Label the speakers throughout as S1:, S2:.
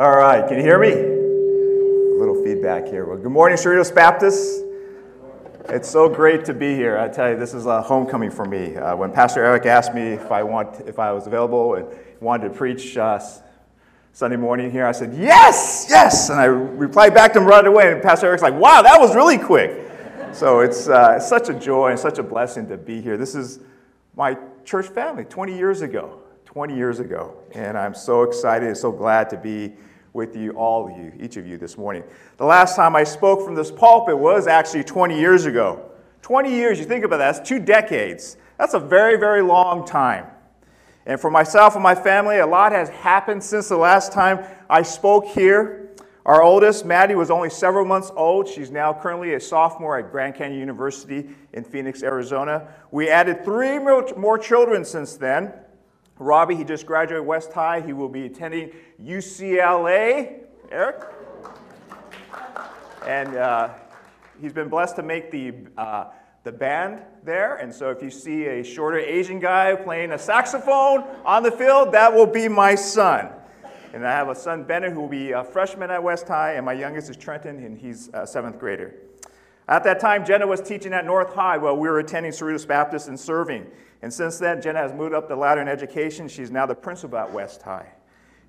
S1: All right, can you hear me? A little feedback here. Well, good morning, Cerritos Baptist. It's so great to be here. I tell you, this is a homecoming for me. Uh, when Pastor Eric asked me if I want, if I was available and wanted to preach uh, Sunday morning here, I said yes, yes, and I replied back to him right away. And Pastor Eric's like, "Wow, that was really quick." So it's, uh, it's such a joy and such a blessing to be here. This is my church family 20 years ago. 20 years ago. And I'm so excited and so glad to be with you, all of you, each of you this morning. The last time I spoke from this pulpit was actually 20 years ago. 20 years, you think about that, that's two decades. That's a very, very long time. And for myself and my family, a lot has happened since the last time I spoke here. Our oldest, Maddie, was only several months old. She's now currently a sophomore at Grand Canyon University in Phoenix, Arizona. We added three more children since then. Robbie, he just graduated West High. He will be attending UCLA. Eric? And uh, he's been blessed to make the, uh, the band there. And so if you see a shorter Asian guy playing a saxophone on the field, that will be my son. And I have a son, Bennett, who will be a freshman at West High, and my youngest is Trenton, and he's a seventh grader. At that time, Jenna was teaching at North High while we were attending Cerritos Baptist and serving. And since then, Jenna has moved up the ladder in education. She's now the principal at West High.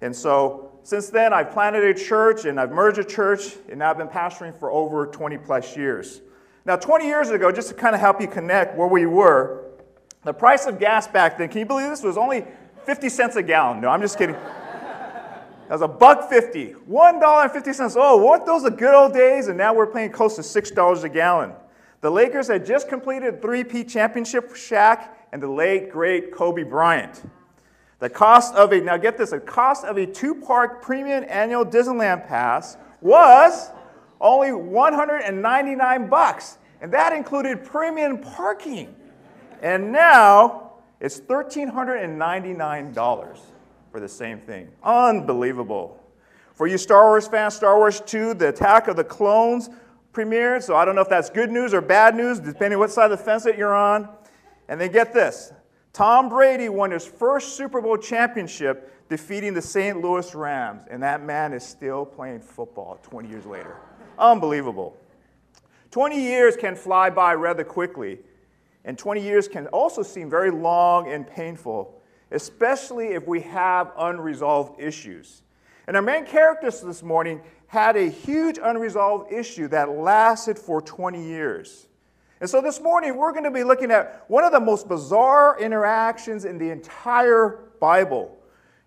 S1: And so since then, I've planted a church and I've merged a church, and now I've been pastoring for over 20 plus years. Now, 20 years ago, just to kind of help you connect where we were, the price of gas back then, can you believe this, was only 50 cents a gallon. No, I'm just kidding. That was a buck fifty, one dollar and fifty cents. Oh, weren't those the good old days? And now we're paying close to six dollars a gallon. The Lakers had just completed three-peat championship Shaq and the late, great Kobe Bryant. The cost of a, now get this, the cost of a two park premium annual Disneyland pass was only 199 bucks. And that included premium parking. And now it's $1,399 for the same thing. Unbelievable. For you Star Wars fans, Star Wars 2, The Attack of the Clones premiered. So I don't know if that's good news or bad news, depending what side of the fence that you're on. And then get this Tom Brady won his first Super Bowl championship defeating the St. Louis Rams, and that man is still playing football 20 years later. Unbelievable. 20 years can fly by rather quickly, and 20 years can also seem very long and painful, especially if we have unresolved issues. And our main characters this morning had a huge unresolved issue that lasted for 20 years. And so this morning, we're going to be looking at one of the most bizarre interactions in the entire Bible.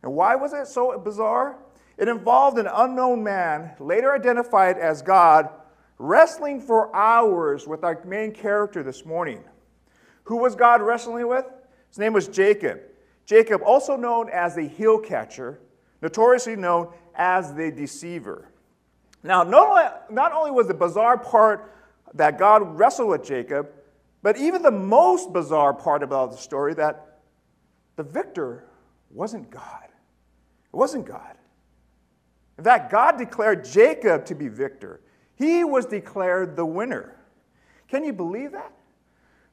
S1: And why was it so bizarre? It involved an unknown man, later identified as God, wrestling for hours with our main character this morning. Who was God wrestling with? His name was Jacob. Jacob, also known as the heel catcher, notoriously known as the deceiver. Now, not only, was the bizarre part that God wrestled with Jacob, but even the most bizarre part about the story that the victor wasn't God. It wasn't God. In fact, God declared Jacob to be victor. He was declared the winner. Can you believe that?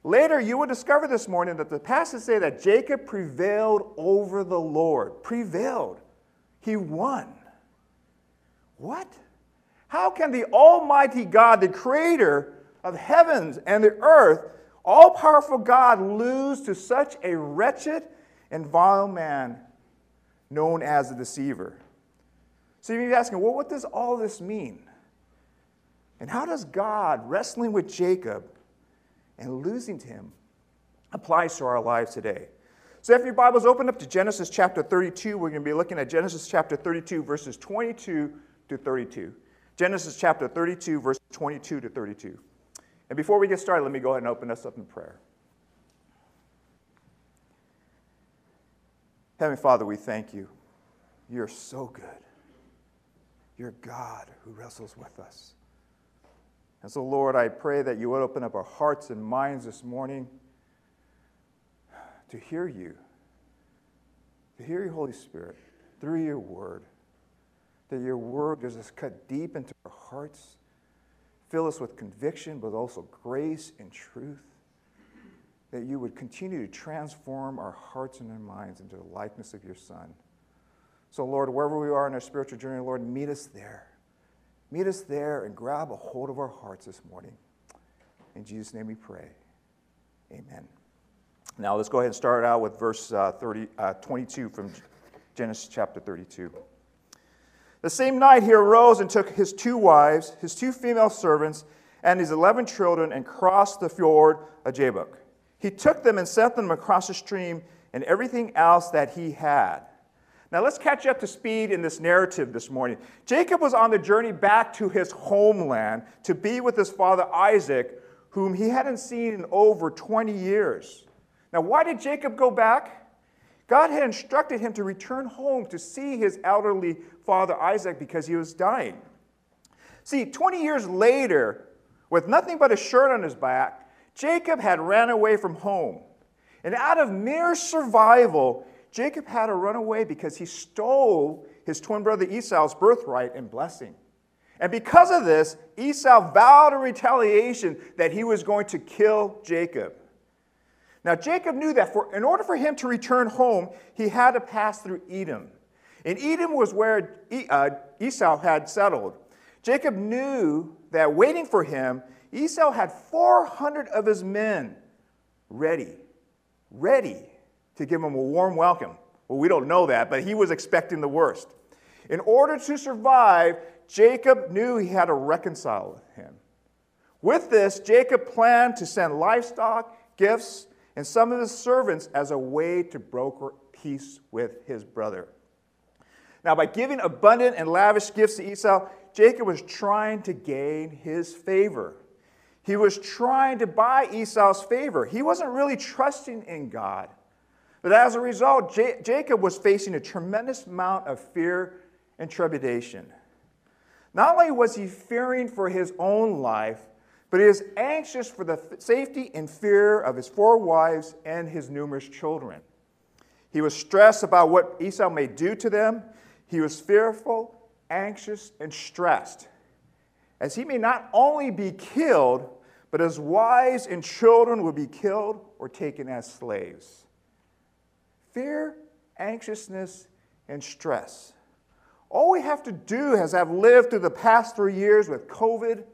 S1: Later, you will discover this morning that the passage say that Jacob prevailed over the Lord. Prevailed. He won. What? How can the Almighty God, the creator of heavens and the earth, all powerful God, lose to such a wretched and vile man known as the deceiver? So you may be asking, well, what does all this mean? And how does God, wrestling with Jacob and losing to him, applies to our lives today? So if your Bible's open up to Genesis chapter 32, we're going to be looking at Genesis chapter 32, verses 22 to 32. Genesis chapter 32, verse 22 to 32. And before we get started, let me go ahead and open us up in prayer. Heavenly Father, we thank you. You're so good. You're God who wrestles with us. And so, Lord, I pray that you would open up our hearts and minds this morning to hear you, to hear your Holy Spirit through your word that your word does just cut deep into our hearts, fill us with conviction, but also grace and truth. That you would continue to transform our hearts and our minds into the likeness of your Son. So, Lord, wherever we are in our spiritual journey, Lord, meet us there. Meet us there and grab a hold of our hearts this morning. In Jesus' name we pray. Amen. Now, let's go ahead and start out with verse uh, 30, uh, 22 from Genesis chapter 32. The same night he arose and took his two wives, his two female servants, and his eleven children and crossed the ford of Jabbok. He took them and sent them across the stream and everything else that he had. Now let's catch up to speed in this narrative this morning. Jacob was on the journey back to his homeland to be with his father Isaac, whom he hadn't seen in over 20 years. Now, why did Jacob go back? God had instructed him to return home to see his elderly father Isaac because he was dying. See, 20 years later, with nothing but a shirt on his back, Jacob had ran away from home. And out of mere survival, Jacob had to run away because he stole his twin brother Esau's birthright and blessing. And because of this, Esau vowed a retaliation that he was going to kill Jacob. Now, Jacob knew that for, in order for him to return home, he had to pass through Edom. And Edom was where uh, Esau had settled. Jacob knew that waiting for him, Esau had 400 of his men ready, ready to give him a warm welcome. Well, we don't know that, but he was expecting the worst. In order to survive, Jacob knew he had to reconcile with him. With this, Jacob planned to send livestock, gifts, and some of his servants as a way to broker peace with his brother. Now, by giving abundant and lavish gifts to Esau, Jacob was trying to gain his favor. He was trying to buy Esau's favor. He wasn't really trusting in God. But as a result, J- Jacob was facing a tremendous amount of fear and trepidation. Not only was he fearing for his own life, but he is anxious for the safety and fear of his four wives and his numerous children. He was stressed about what Esau may do to them. He was fearful, anxious, and stressed, as he may not only be killed, but his wives and children will be killed or taken as slaves. Fear, anxiousness, and stress. All we have to do is have lived through the past three years with COVID,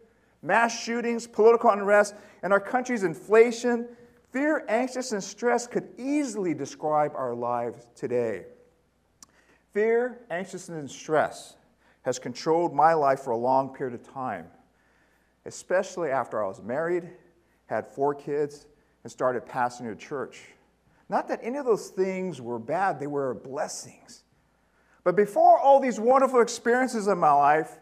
S1: mass shootings, political unrest, and our country's inflation. Fear, anxiousness, and stress could easily describe our lives today. Fear, anxiousness, and stress has controlled my life for a long period of time, especially after I was married, had four kids, and started passing a church. Not that any of those things were bad, they were blessings. But before all these wonderful experiences in my life,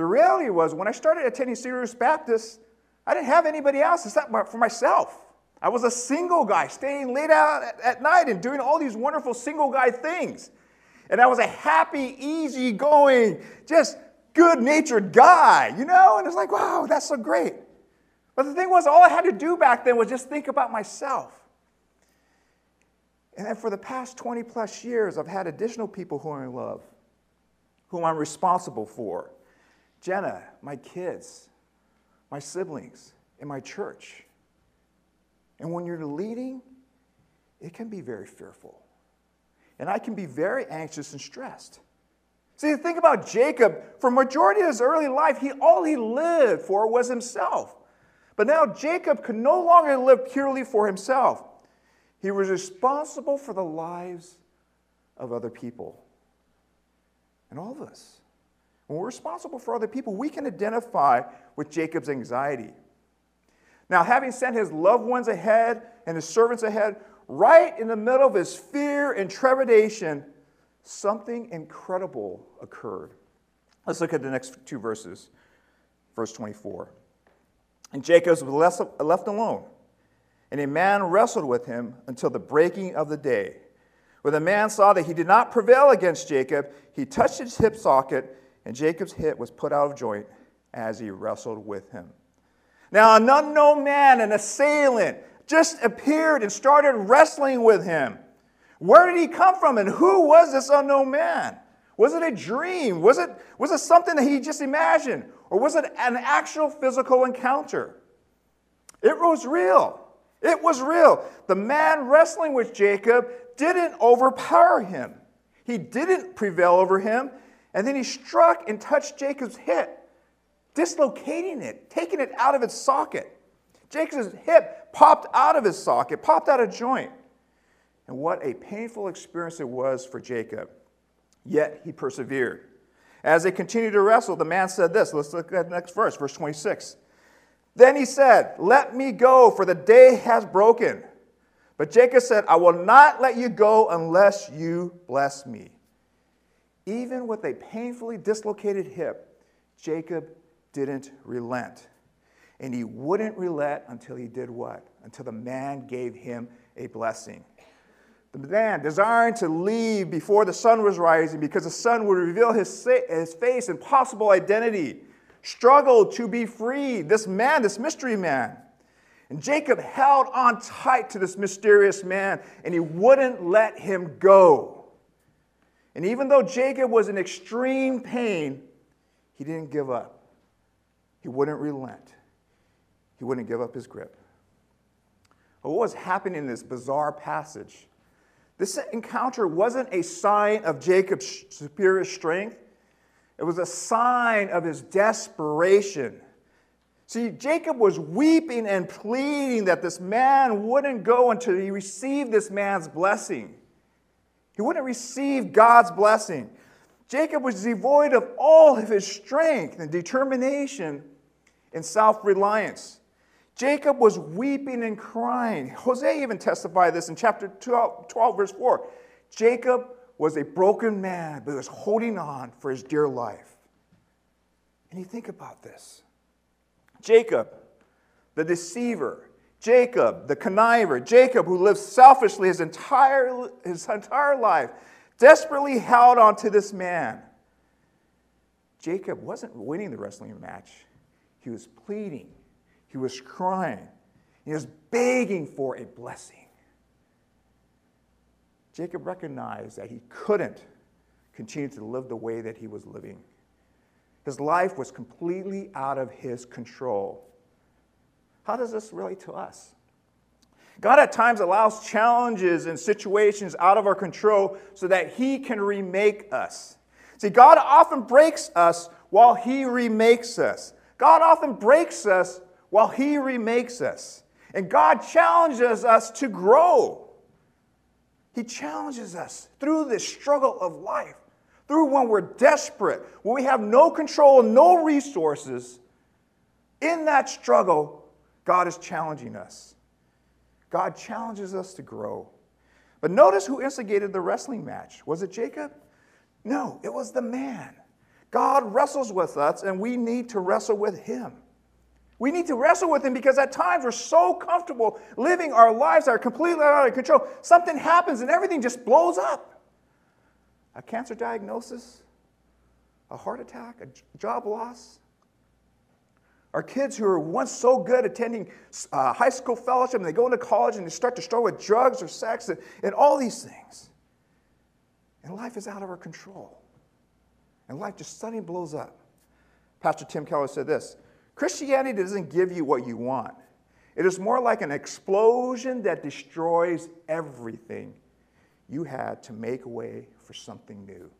S1: the reality was when I started attending Cedar Baptist, I didn't have anybody else except for myself. I was a single guy staying late out at night and doing all these wonderful single guy things. And I was a happy, easy-going, just good-natured guy, you know? And it's like, wow, that's so great. But the thing was, all I had to do back then was just think about myself. And then for the past 20 plus years, I've had additional people who in love, whom I'm responsible for. Jenna, my kids, my siblings, and my church. And when you're leading, it can be very fearful. And I can be very anxious and stressed. See, think about Jacob. For majority of his early life, he, all he lived for was himself. But now Jacob could no longer live purely for himself. He was responsible for the lives of other people. And all of us. When we're responsible for other people, we can identify with Jacob's anxiety. Now, having sent his loved ones ahead and his servants ahead, right in the middle of his fear and trepidation, something incredible occurred. Let's look at the next two verses. Verse 24. And Jacob was left alone and a man wrestled with him until the breaking of the day. When the man saw that he did not prevail against Jacob, he touched his hip socket, and Jacob's hip was put out of joint as he wrestled with him. Now, an unknown man, an assailant, just appeared and started wrestling with him. Where did he come from, and who was this unknown man? Was it a dream? Was it, was it something that he just imagined? Or was it an actual physical encounter? It was real. It was real. The man wrestling with Jacob didn't overpower him. He didn't prevail over him. And then he struck and touched Jacob's hip, dislocating it, taking it out of its socket. Jacob's hip popped out of his socket, popped out of joint. And what a painful experience it was for Jacob. Yet he persevered. As they continued to wrestle, the man said this. Let's look at the next verse, verse 26. Then he said, Let me go, for the day has broken. But Jacob said, I will not let you go unless you bless me. Even with a painfully dislocated hip, Jacob didn't relent. And he wouldn't relent until he did what? Until the man gave him a blessing. The man, desiring to leave before the sun was rising because the sun would reveal his, face and possible identity, struggled to be freed. This man, this mystery man. And Jacob held on tight to this mysterious man and he wouldn't let him go. And even though Jacob was in extreme pain, he didn't give up. He wouldn't relent. He wouldn't give up his grip. But what was happening in this bizarre passage this encounter wasn't a sign of Jacob's superior strength, it was a sign of his desperation. See, Jacob was weeping and pleading that this man wouldn't go until he received this man's blessing. He wouldn't receive God's blessing. Jacob was devoid of all of his strength and determination and self reliance. Jacob was weeping and crying. Hosea even testified this in chapter 12, 12, verse 4. Jacob was a broken man, but he was holding on for his dear life. And you think about this Jacob, the deceiver, Jacob, the conniver, Jacob, who lived selfishly his entire, his entire life, desperately held on to this man. Jacob wasn't winning the wrestling match, he was pleading he was crying. He was begging for a blessing. Jacob recognized that he couldn't continue to live the way that he was living. His life was completely out of his control. How does this relate to us? God at times allows challenges and situations out of our control so that He can remake us. See, God often breaks us while He remakes us. God often breaks us while He remakes us. And God challenges us to grow. He challenges us through this struggle of life, through when we're desperate, when we have no control, no resources. In that struggle, God is challenging us. God challenges us to grow. But notice who instigated the wrestling match. Was it Jacob? No, it was the man. God wrestles with us, and we need to wrestle with him. We need to wrestle with him because at times we're so comfortable living our lives that are completely out of control. Something happens and everything just blows up. A cancer diagnosis, a heart attack, a job loss. Our kids who are once so good attending uh, high school fellowship and they go into college and they start to struggle with drugs or sex and, and all these things. And life is out of our control. And life just suddenly blows up. Pastor Tim Keller said this Christianity doesn't give you what you want, it is more like an explosion that destroys everything you had to make way for something new.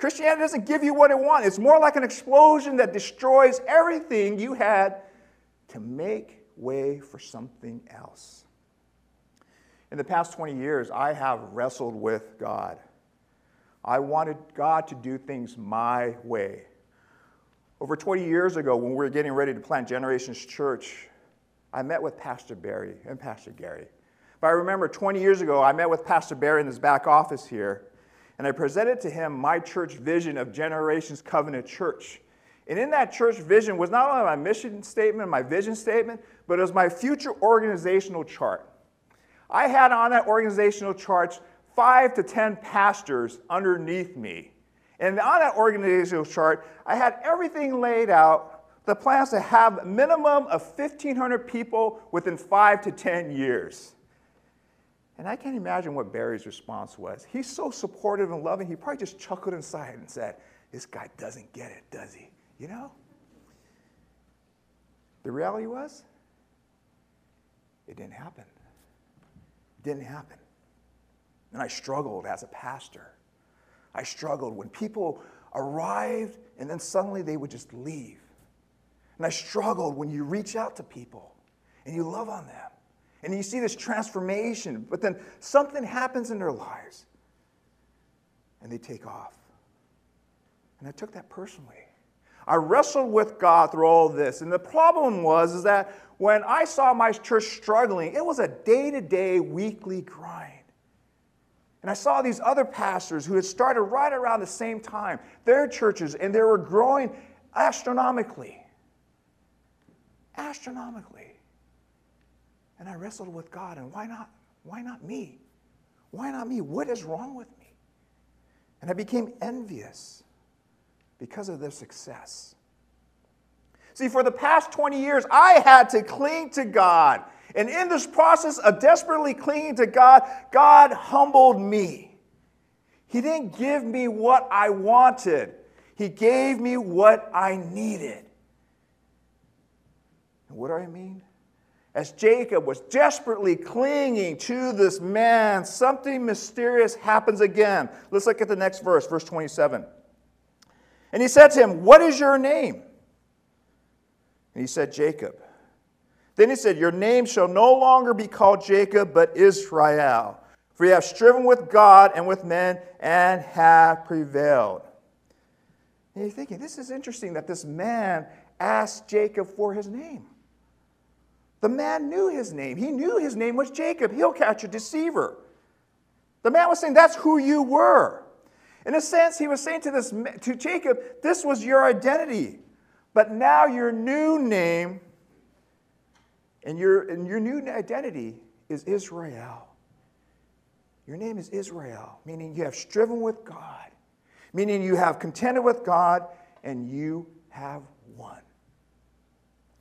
S1: Christianity doesn't give you what it wants. It's more like an explosion that destroys everything you had to make way for something else. In the past 20 years, I have wrestled with God. I wanted God to do things my way. Over 20 years ago, when we were getting ready to plant Generations Church, I met with Pastor Barry and Pastor Gary. But I remember 20 years ago, I met with Pastor Barry in his back office here, and I presented to him my church vision of Generations Covenant Church. And in that church vision was not only my mission statement, my vision statement, but it was my future organizational chart. I had on that organizational chart five to 10 pastors underneath me and on that organizational chart, I had everything laid out, the plans to have a minimum of 1,500 people within five to 10 years. And I can't imagine what Barry's response was. He's so supportive and loving, he probably just chuckled inside and said, This guy doesn't get it, does he? You know? The reality was, it didn't happen. It didn't happen. And I struggled as a pastor. I struggled when people arrived and then suddenly they would just leave. And I struggled when you reach out to people and you love on them and you see this transformation, but then something happens in their lives and they take off. And I took that personally. I wrestled with God through all this. And the problem was is that when I saw my church struggling, it was a day-to-day, weekly grind. And I saw these other pastors who had started right around the same time, their churches, and they were growing astronomically. Astronomically. And I wrestled with God, and why not? Why not me? Why not me? What is wrong with me? And I became envious because of their success. See, for the past 20 years, I had to cling to God. And in this process of desperately clinging to God, God humbled me. He didn't give me what I wanted, He gave me what I needed. And what do I mean? As Jacob was desperately clinging to this man, something mysterious happens again. Let's look at the next verse, verse 27. And he said to him, What is your name? And he said, Jacob. Then he said, Your name shall no longer be called Jacob, but Israel. For you have striven with God and with men and have prevailed. And you're thinking, this is interesting that this man asked Jacob for his name. The man knew his name. He knew his name was Jacob. He'll catch a deceiver. The man was saying, That's who you were. In a sense, he was saying to, this, to Jacob, This was your identity. But now your new name and your, and your new identity is Israel. Your name is Israel, meaning you have striven with God, meaning you have contended with God, and you have.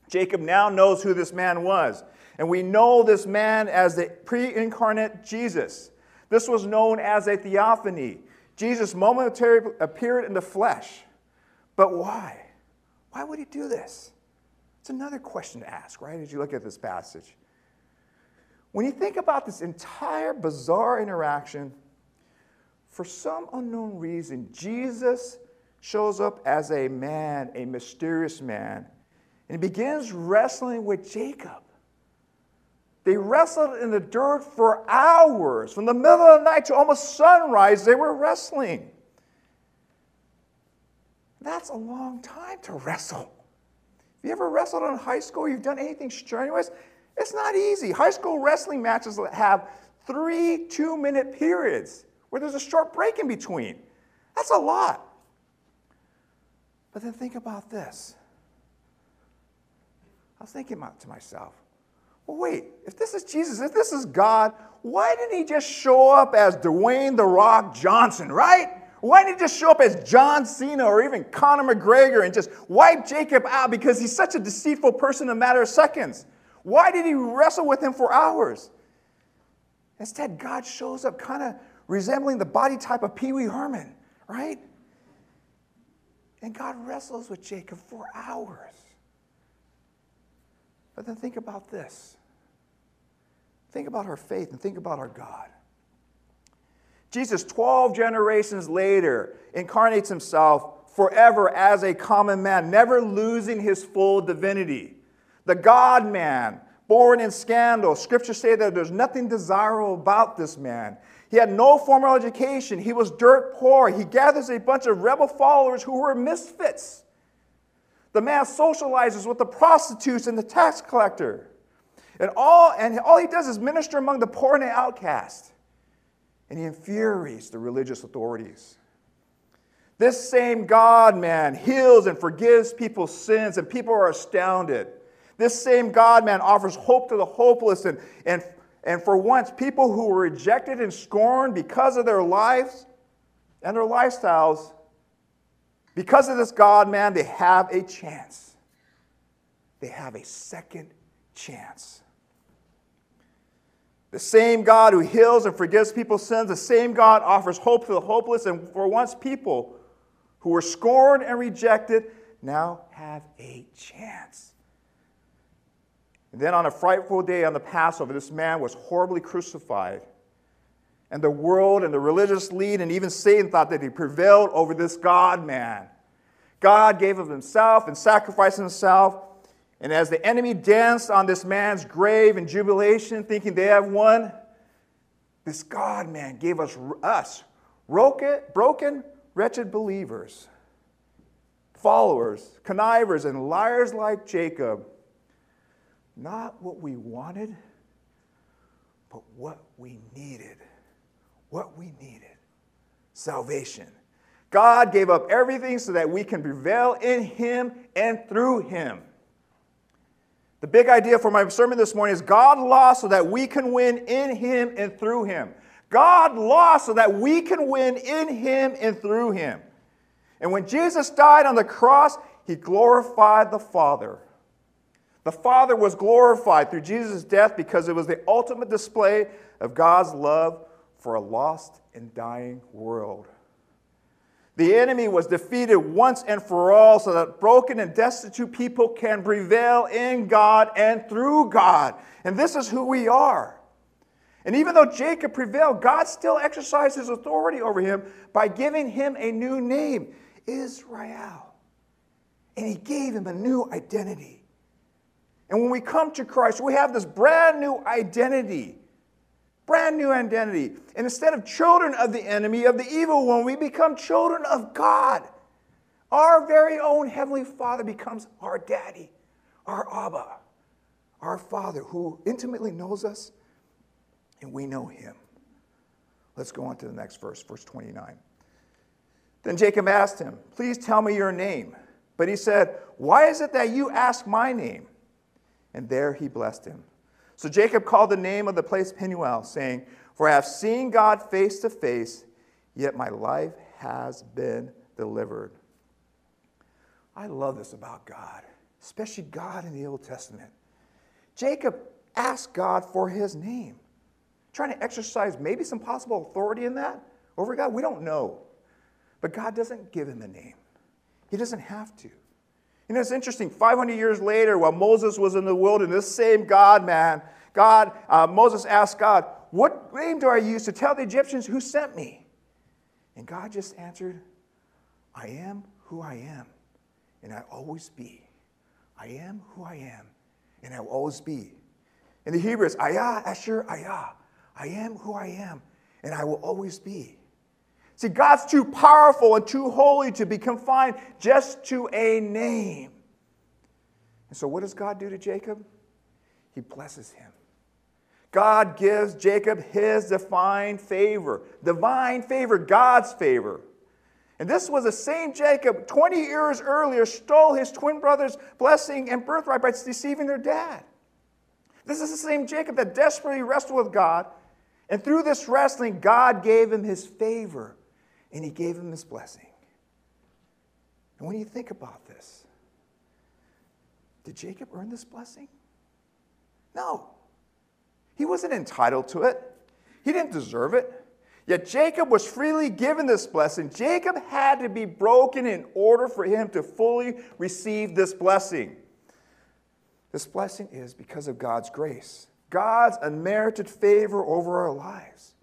S1: Jacob now knows who this man was. And we know this man as the pre incarnate Jesus. This was known as a theophany. Jesus momentarily appeared in the flesh. But why? Why would he do this? It's another question to ask, right, as you look at this passage. When you think about this entire bizarre interaction, for some unknown reason, Jesus shows up as a man, a mysterious man, and he begins wrestling with Jacob. They wrestled in the dirt for hours. From the middle of the night to almost sunrise, they were wrestling. That's a long time to wrestle. Have you ever wrestled in high school? You've done anything strenuous? It's not easy. High school wrestling matches have three two minute periods where there's a short break in between. That's a lot. But then think about this. I was thinking to myself, well, wait, if this is Jesus, if this is God, why didn't he just show up as Dwayne The Rock Johnson, right? Why didn't he just show up as John Cena or even Conor McGregor and just wipe Jacob out because he's such a deceitful person in a matter of seconds? Why did he wrestle with him for hours? Instead, God shows up kind of resembling the body type of Pee Wee Herman, right? And God wrestles with Jacob for hours. But then think about this. Think about our faith and think about our God. Jesus, 12 generations later, incarnates himself forever as a common man, never losing his full divinity. The God man, born in scandal. Scriptures say that there's nothing desirable about this man. He had no formal education. He was dirt poor. He gathers a bunch of rebel followers who were misfits. The man socializes with the prostitutes and the tax collector. And all, and all he does is minister among the poor and the outcast. And he infuriates the religious authorities. This same God man heals and forgives people's sins, and people are astounded. This same God man offers hope to the hopeless, and, and, and for once, people who were rejected and scorned because of their lives and their lifestyles because of this God man, they have a chance. They have a second chance. The same God who heals and forgives people's sins, the same God offers hope to the hopeless, and for once people who were scorned and rejected now have a chance. And then on a frightful day on the Passover, this man was horribly crucified. And the world and the religious lead and even Satan thought that he prevailed over this God man. God gave of himself and sacrificed himself. And as the enemy danced on this man's grave in jubilation, thinking they have won, this God man gave us, us broken, broken, wretched believers, followers, connivers, and liars like Jacob, not what we wanted, but what we needed. What we needed salvation. God gave up everything so that we can prevail in Him and through Him. The big idea for my sermon this morning is God lost so that we can win in Him and through Him. God lost so that we can win in Him and through Him. And when Jesus died on the cross, He glorified the Father. The Father was glorified through Jesus' death because it was the ultimate display of God's love for a lost and dying world. The enemy was defeated once and for all so that broken and destitute people can prevail in God and through God. And this is who we are. And even though Jacob prevailed, God still exercised his authority over him by giving him a new name, Israel. And he gave him a new identity. And when we come to Christ, we have this brand new identity brand new identity. And instead of children of the enemy, of the evil one, we become children of God. Our very own Heavenly Father becomes our daddy, our Abba, our Father who intimately knows us and we know him. Let's go on to the next verse, verse 29. Then Jacob asked him, Please tell me your name. But he said, Why is it that you ask my name? And there he blessed him. So Jacob called the name of the place Peniel, saying, For I have seen God face to face, yet my life has been delivered. I love this about God, especially God in the Old Testament. Jacob asked God for his name, trying to exercise maybe some possible authority in that over God. We don't know. But God doesn't give him a name, he doesn't have to. You know, it's interesting. 500 years later, while Moses was in the wilderness, this same God man, God, uh, Moses asked God, What name do I use to tell the Egyptians who sent me? And God just answered, I am who I am, and I always be. I am who I am, and I will always be. In the Hebrew, Ayah, Asher, Ayah. I am who I am, and I will always be. See, God's too powerful and too holy to be confined just to a name. And so, what does God do to Jacob? He blesses him. God gives Jacob his divine favor. Divine favor, God's favor. And this was the same Jacob 20 years earlier stole his twin brother's blessing and birthright by deceiving their dad. This is the same Jacob that desperately wrestled with God. And through this wrestling, God gave him his favor and he gave him this blessing. And when you think about this, did Jacob earn this blessing? No. He wasn't entitled to it, he didn't deserve it. Yet Jacob was freely given this blessing. Jacob had to be broken in order for him to fully receive this blessing. This blessing is because of God's grace, God's unmerited favor over our lives.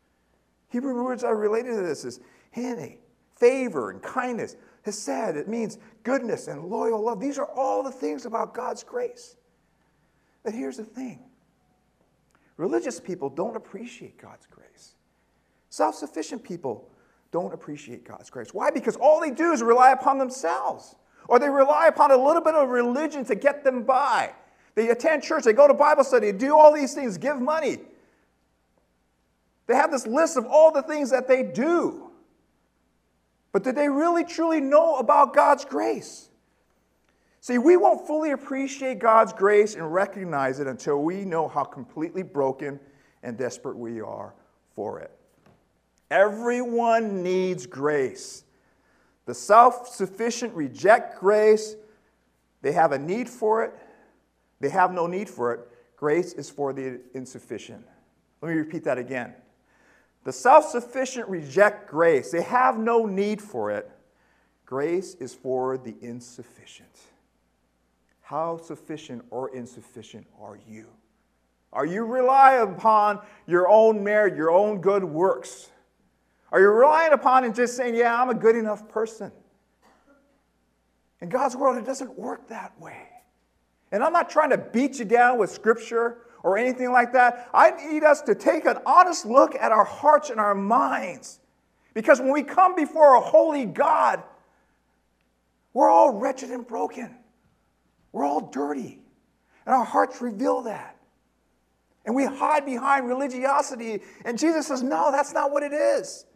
S1: Hebrew words are related to this is Hene, favor and kindness. Hesed, it means goodness and loyal love. These are all the things about God's grace. But here's the thing religious people don't appreciate God's grace, self sufficient people don't appreciate God's grace. Why? Because all they do is rely upon themselves, or they rely upon a little bit of religion to get them by. They attend church, they go to Bible study, do all these things, give money. They have this list of all the things that they do. But did they really truly know about God's grace? See, we won't fully appreciate God's grace and recognize it until we know how completely broken and desperate we are for it. Everyone needs grace. The self sufficient reject grace, they have a need for it, they have no need for it. Grace is for the insufficient. Let me repeat that again. The self sufficient reject grace, they have no need for it. Grace is for the insufficient. How sufficient or insufficient are you? Are you relying upon your own merit, your own good works? Are you relying upon and just saying, yeah, I'm a good enough person? In God's world, it doesn't work that way. And I'm not trying to beat you down with scripture or anything like that. I need us to take an honest look at our hearts and our minds. Because when we come before a holy God, we're all wretched and broken. We're all dirty. And our hearts reveal that. And we hide behind religiosity. And Jesus says, no, that's not what it is.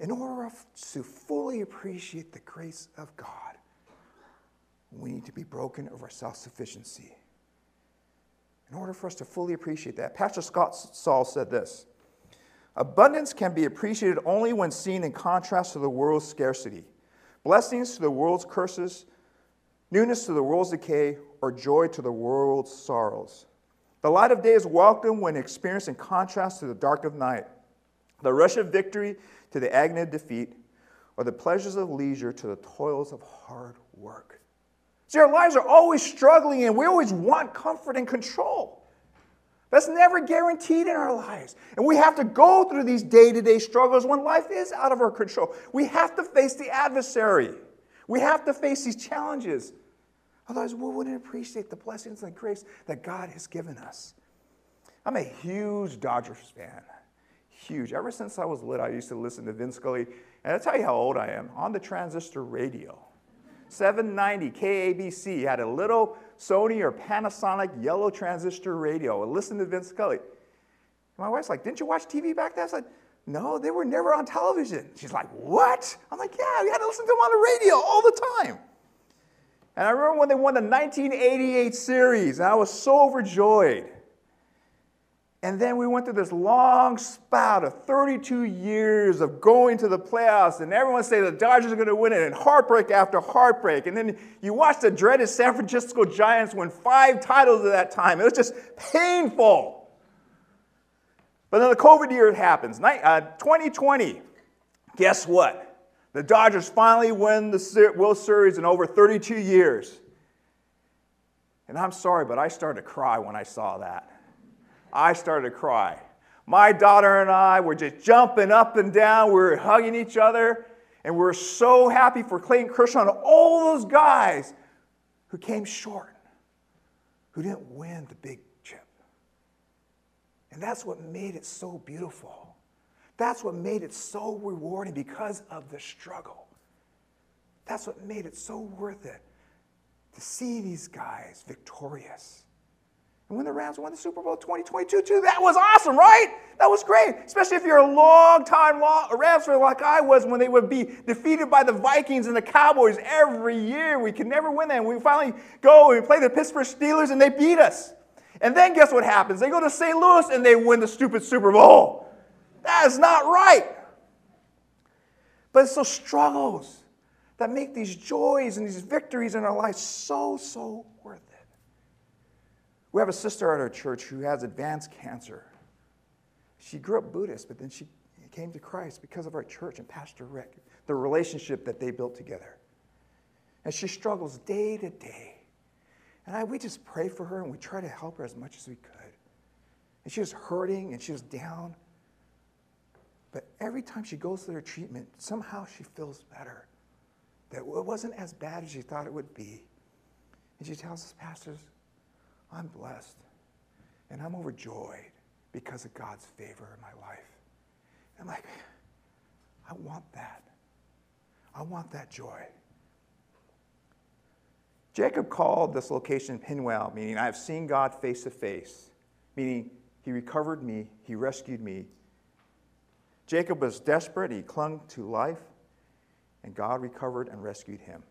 S1: In order to fully appreciate the grace of God, we need to be broken of our self sufficiency. In order for us to fully appreciate that, Pastor Scott Saul said this Abundance can be appreciated only when seen in contrast to the world's scarcity, blessings to the world's curses, newness to the world's decay, or joy to the world's sorrows. The light of day is welcome when experienced in contrast to the dark of night. The rush of victory to the agony of defeat, or the pleasures of leisure to the toils of hard work. See, our lives are always struggling and we always want comfort and control. That's never guaranteed in our lives. And we have to go through these day to day struggles when life is out of our control. We have to face the adversary, we have to face these challenges. Otherwise, we wouldn't appreciate the blessings and the grace that God has given us. I'm a huge Dodgers fan huge. Ever since I was little, I used to listen to Vin Scully, and I'll tell you how old I am, on the transistor radio. 790 KABC had a little Sony or Panasonic yellow transistor radio. I listened to Vin Scully. My wife's like, Didn't you watch TV back then? I said, No, they were never on television. She's like, What? I'm like, Yeah, we had to listen to them on the radio all the time. And I remember when they won the 1988 series, and I was so overjoyed. And then we went through this long spout of 32 years of going to the playoffs, and everyone say the Dodgers are going to win it, and heartbreak after heartbreak. And then you watch the dreaded San Francisco Giants win five titles at that time. It was just painful. But then the COVID year happens, 2020. Uh, Guess what? The Dodgers finally win the World Series in over 32 years. And I'm sorry, but I started to cry when I saw that. I started to cry. My daughter and I were just jumping up and down. We were hugging each other. And we are so happy for Clayton Kershaw and all those guys who came short, who didn't win the big chip. And that's what made it so beautiful. That's what made it so rewarding because of the struggle. That's what made it so worth it to see these guys victorious. And when the Rams won the Super Bowl 2022, too, that was awesome, right? That was great. Especially if you're a long time Rams fan like I was when they would be defeated by the Vikings and the Cowboys every year. We could never win that. And we finally go and play the Pittsburgh Steelers and they beat us. And then guess what happens? They go to St. Louis and they win the stupid Super Bowl. That is not right. But it's those struggles that make these joys and these victories in our lives so, so worth it. We have a sister at our church who has advanced cancer. She grew up Buddhist, but then she came to Christ because of our church and Pastor Rick, the relationship that they built together. And she struggles day to day. And I, we just pray for her and we try to help her as much as we could. And she was hurting and she was down. But every time she goes through her treatment, somehow she feels better. That it wasn't as bad as she thought it would be. And she tells us, pastors, I'm blessed and I'm overjoyed because of God's favor in my life. And I'm like, I want that. I want that joy. Jacob called this location Peniel, meaning I have seen God face to face, meaning he recovered me, he rescued me. Jacob was desperate, he clung to life, and God recovered and rescued him.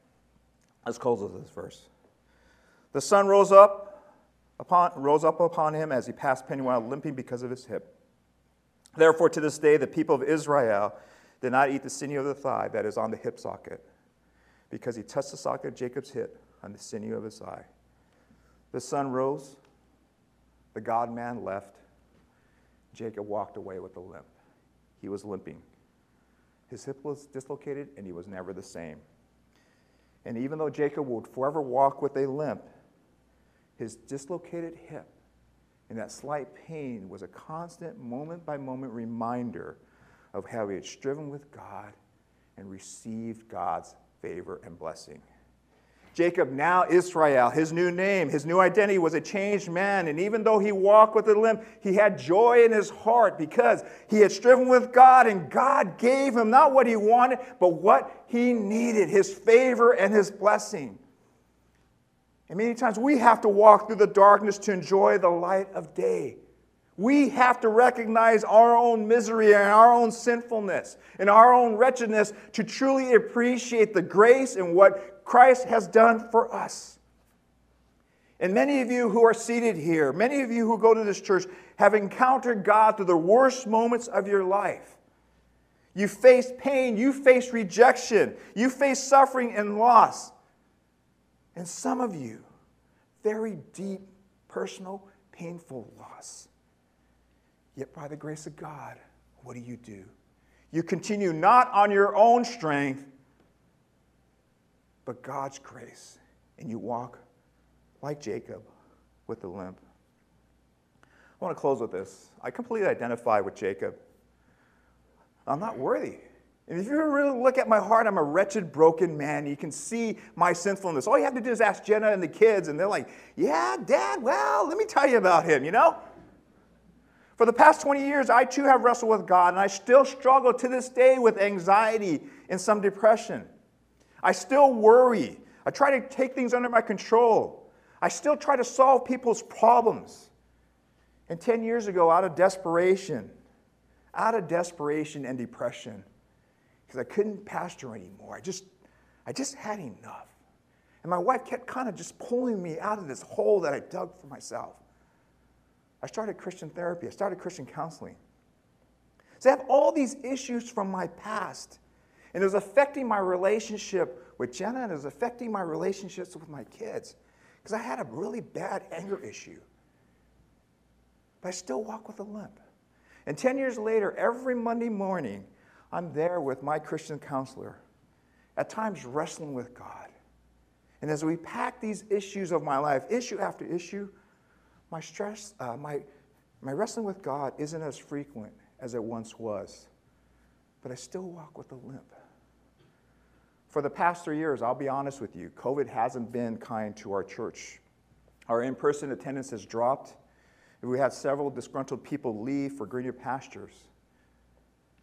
S1: Let's close with this verse. The sun rose up upon, rose up upon him as he passed Peniel, limping because of his hip. Therefore, to this day, the people of Israel did not eat the sinew of the thigh that is on the hip socket, because he touched the socket of Jacob's hip on the sinew of his thigh. The sun rose, the God man left. Jacob walked away with a limp. He was limping. His hip was dislocated, and he was never the same. And even though Jacob would forever walk with a limp, His dislocated hip and that slight pain was a constant, moment by moment reminder of how he had striven with God and received God's favor and blessing. Jacob, now Israel, his new name, his new identity was a changed man. And even though he walked with a limp, he had joy in his heart because he had striven with God and God gave him not what he wanted, but what he needed his favor and his blessing. And many times we have to walk through the darkness to enjoy the light of day. We have to recognize our own misery and our own sinfulness and our own wretchedness to truly appreciate the grace and what Christ has done for us. And many of you who are seated here, many of you who go to this church, have encountered God through the worst moments of your life. You face pain, you face rejection, you face suffering and loss. And some of you, very deep, personal, painful loss. Yet, by the grace of God, what do you do? You continue not on your own strength, but God's grace, and you walk like Jacob with the limp. I want to close with this. I completely identify with Jacob. I'm not worthy. And if you really look at my heart, I'm a wretched, broken man. You can see my sinfulness. All you have to do is ask Jenna and the kids, and they're like, Yeah, Dad, well, let me tell you about him, you know? For the past 20 years, I too have wrestled with God, and I still struggle to this day with anxiety and some depression. I still worry. I try to take things under my control. I still try to solve people's problems. And 10 years ago, out of desperation, out of desperation and depression, because I couldn't pastor anymore, I just, I just had enough. And my wife kept kind of just pulling me out of this hole that I dug for myself. I started Christian therapy, I started Christian counseling. So I have all these issues from my past, and it was affecting my relationship with Jenna, and it was affecting my relationships with my kids, because I had a really bad anger issue. But I still walk with a limp. And 10 years later, every Monday morning, I'm there with my Christian counselor, at times wrestling with God. And as we pack these issues of my life, issue after issue, my stress, uh, my, my wrestling with God isn't as frequent as it once was, but I still walk with a limp. For the past three years, I'll be honest with you, COVID hasn't been kind to our church. Our in person attendance has dropped. We had several disgruntled people leave for greener pastures.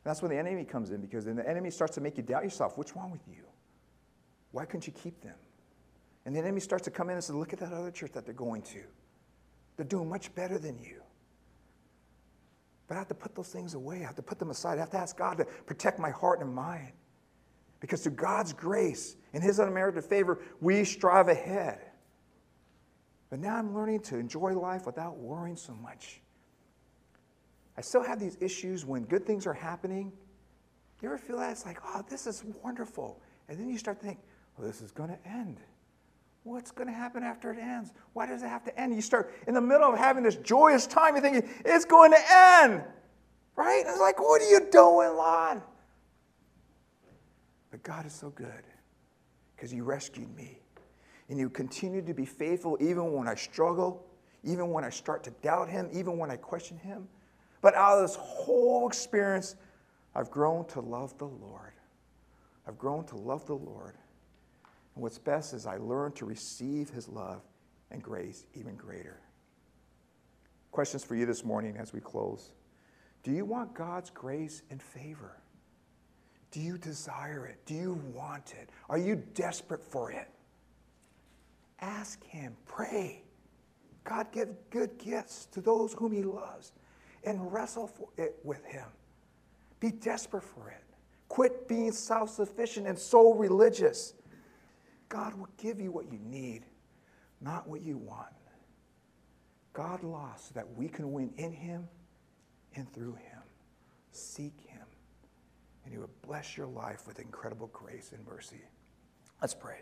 S1: That's when the enemy comes in because then the enemy starts to make you doubt yourself. What's wrong with you? Why couldn't you keep them? And the enemy starts to come in and say, Look at that other church that they're going to. They're doing much better than you. But I have to put those things away. I have to put them aside. I have to ask God to protect my heart and mind. Because through God's grace and His unmerited favor, we strive ahead. But now I'm learning to enjoy life without worrying so much. I still have these issues when good things are happening. You ever feel that? It's like, oh, this is wonderful. And then you start to think, well, this is going to end. What's going to happen after it ends? Why does it have to end? You start in the middle of having this joyous time, you're thinking, it's going to end. Right? It's like, what are you doing, Lon? But God is so good because He rescued me. And you continue to be faithful even when I struggle, even when I start to doubt Him, even when I question Him. But out of this whole experience, I've grown to love the Lord. I've grown to love the Lord. And what's best is I learn to receive his love and grace even greater. Questions for you this morning as we close. Do you want God's grace and favor? Do you desire it? Do you want it? Are you desperate for it? Ask Him, pray. God give good gifts to those whom He loves and wrestle for it with Him. Be desperate for it. Quit being self sufficient and so religious. God will give you what you need, not what you want. God lost so that we can win in Him and through Him. Seek Him, and He will bless your life with incredible grace and mercy. Let's pray.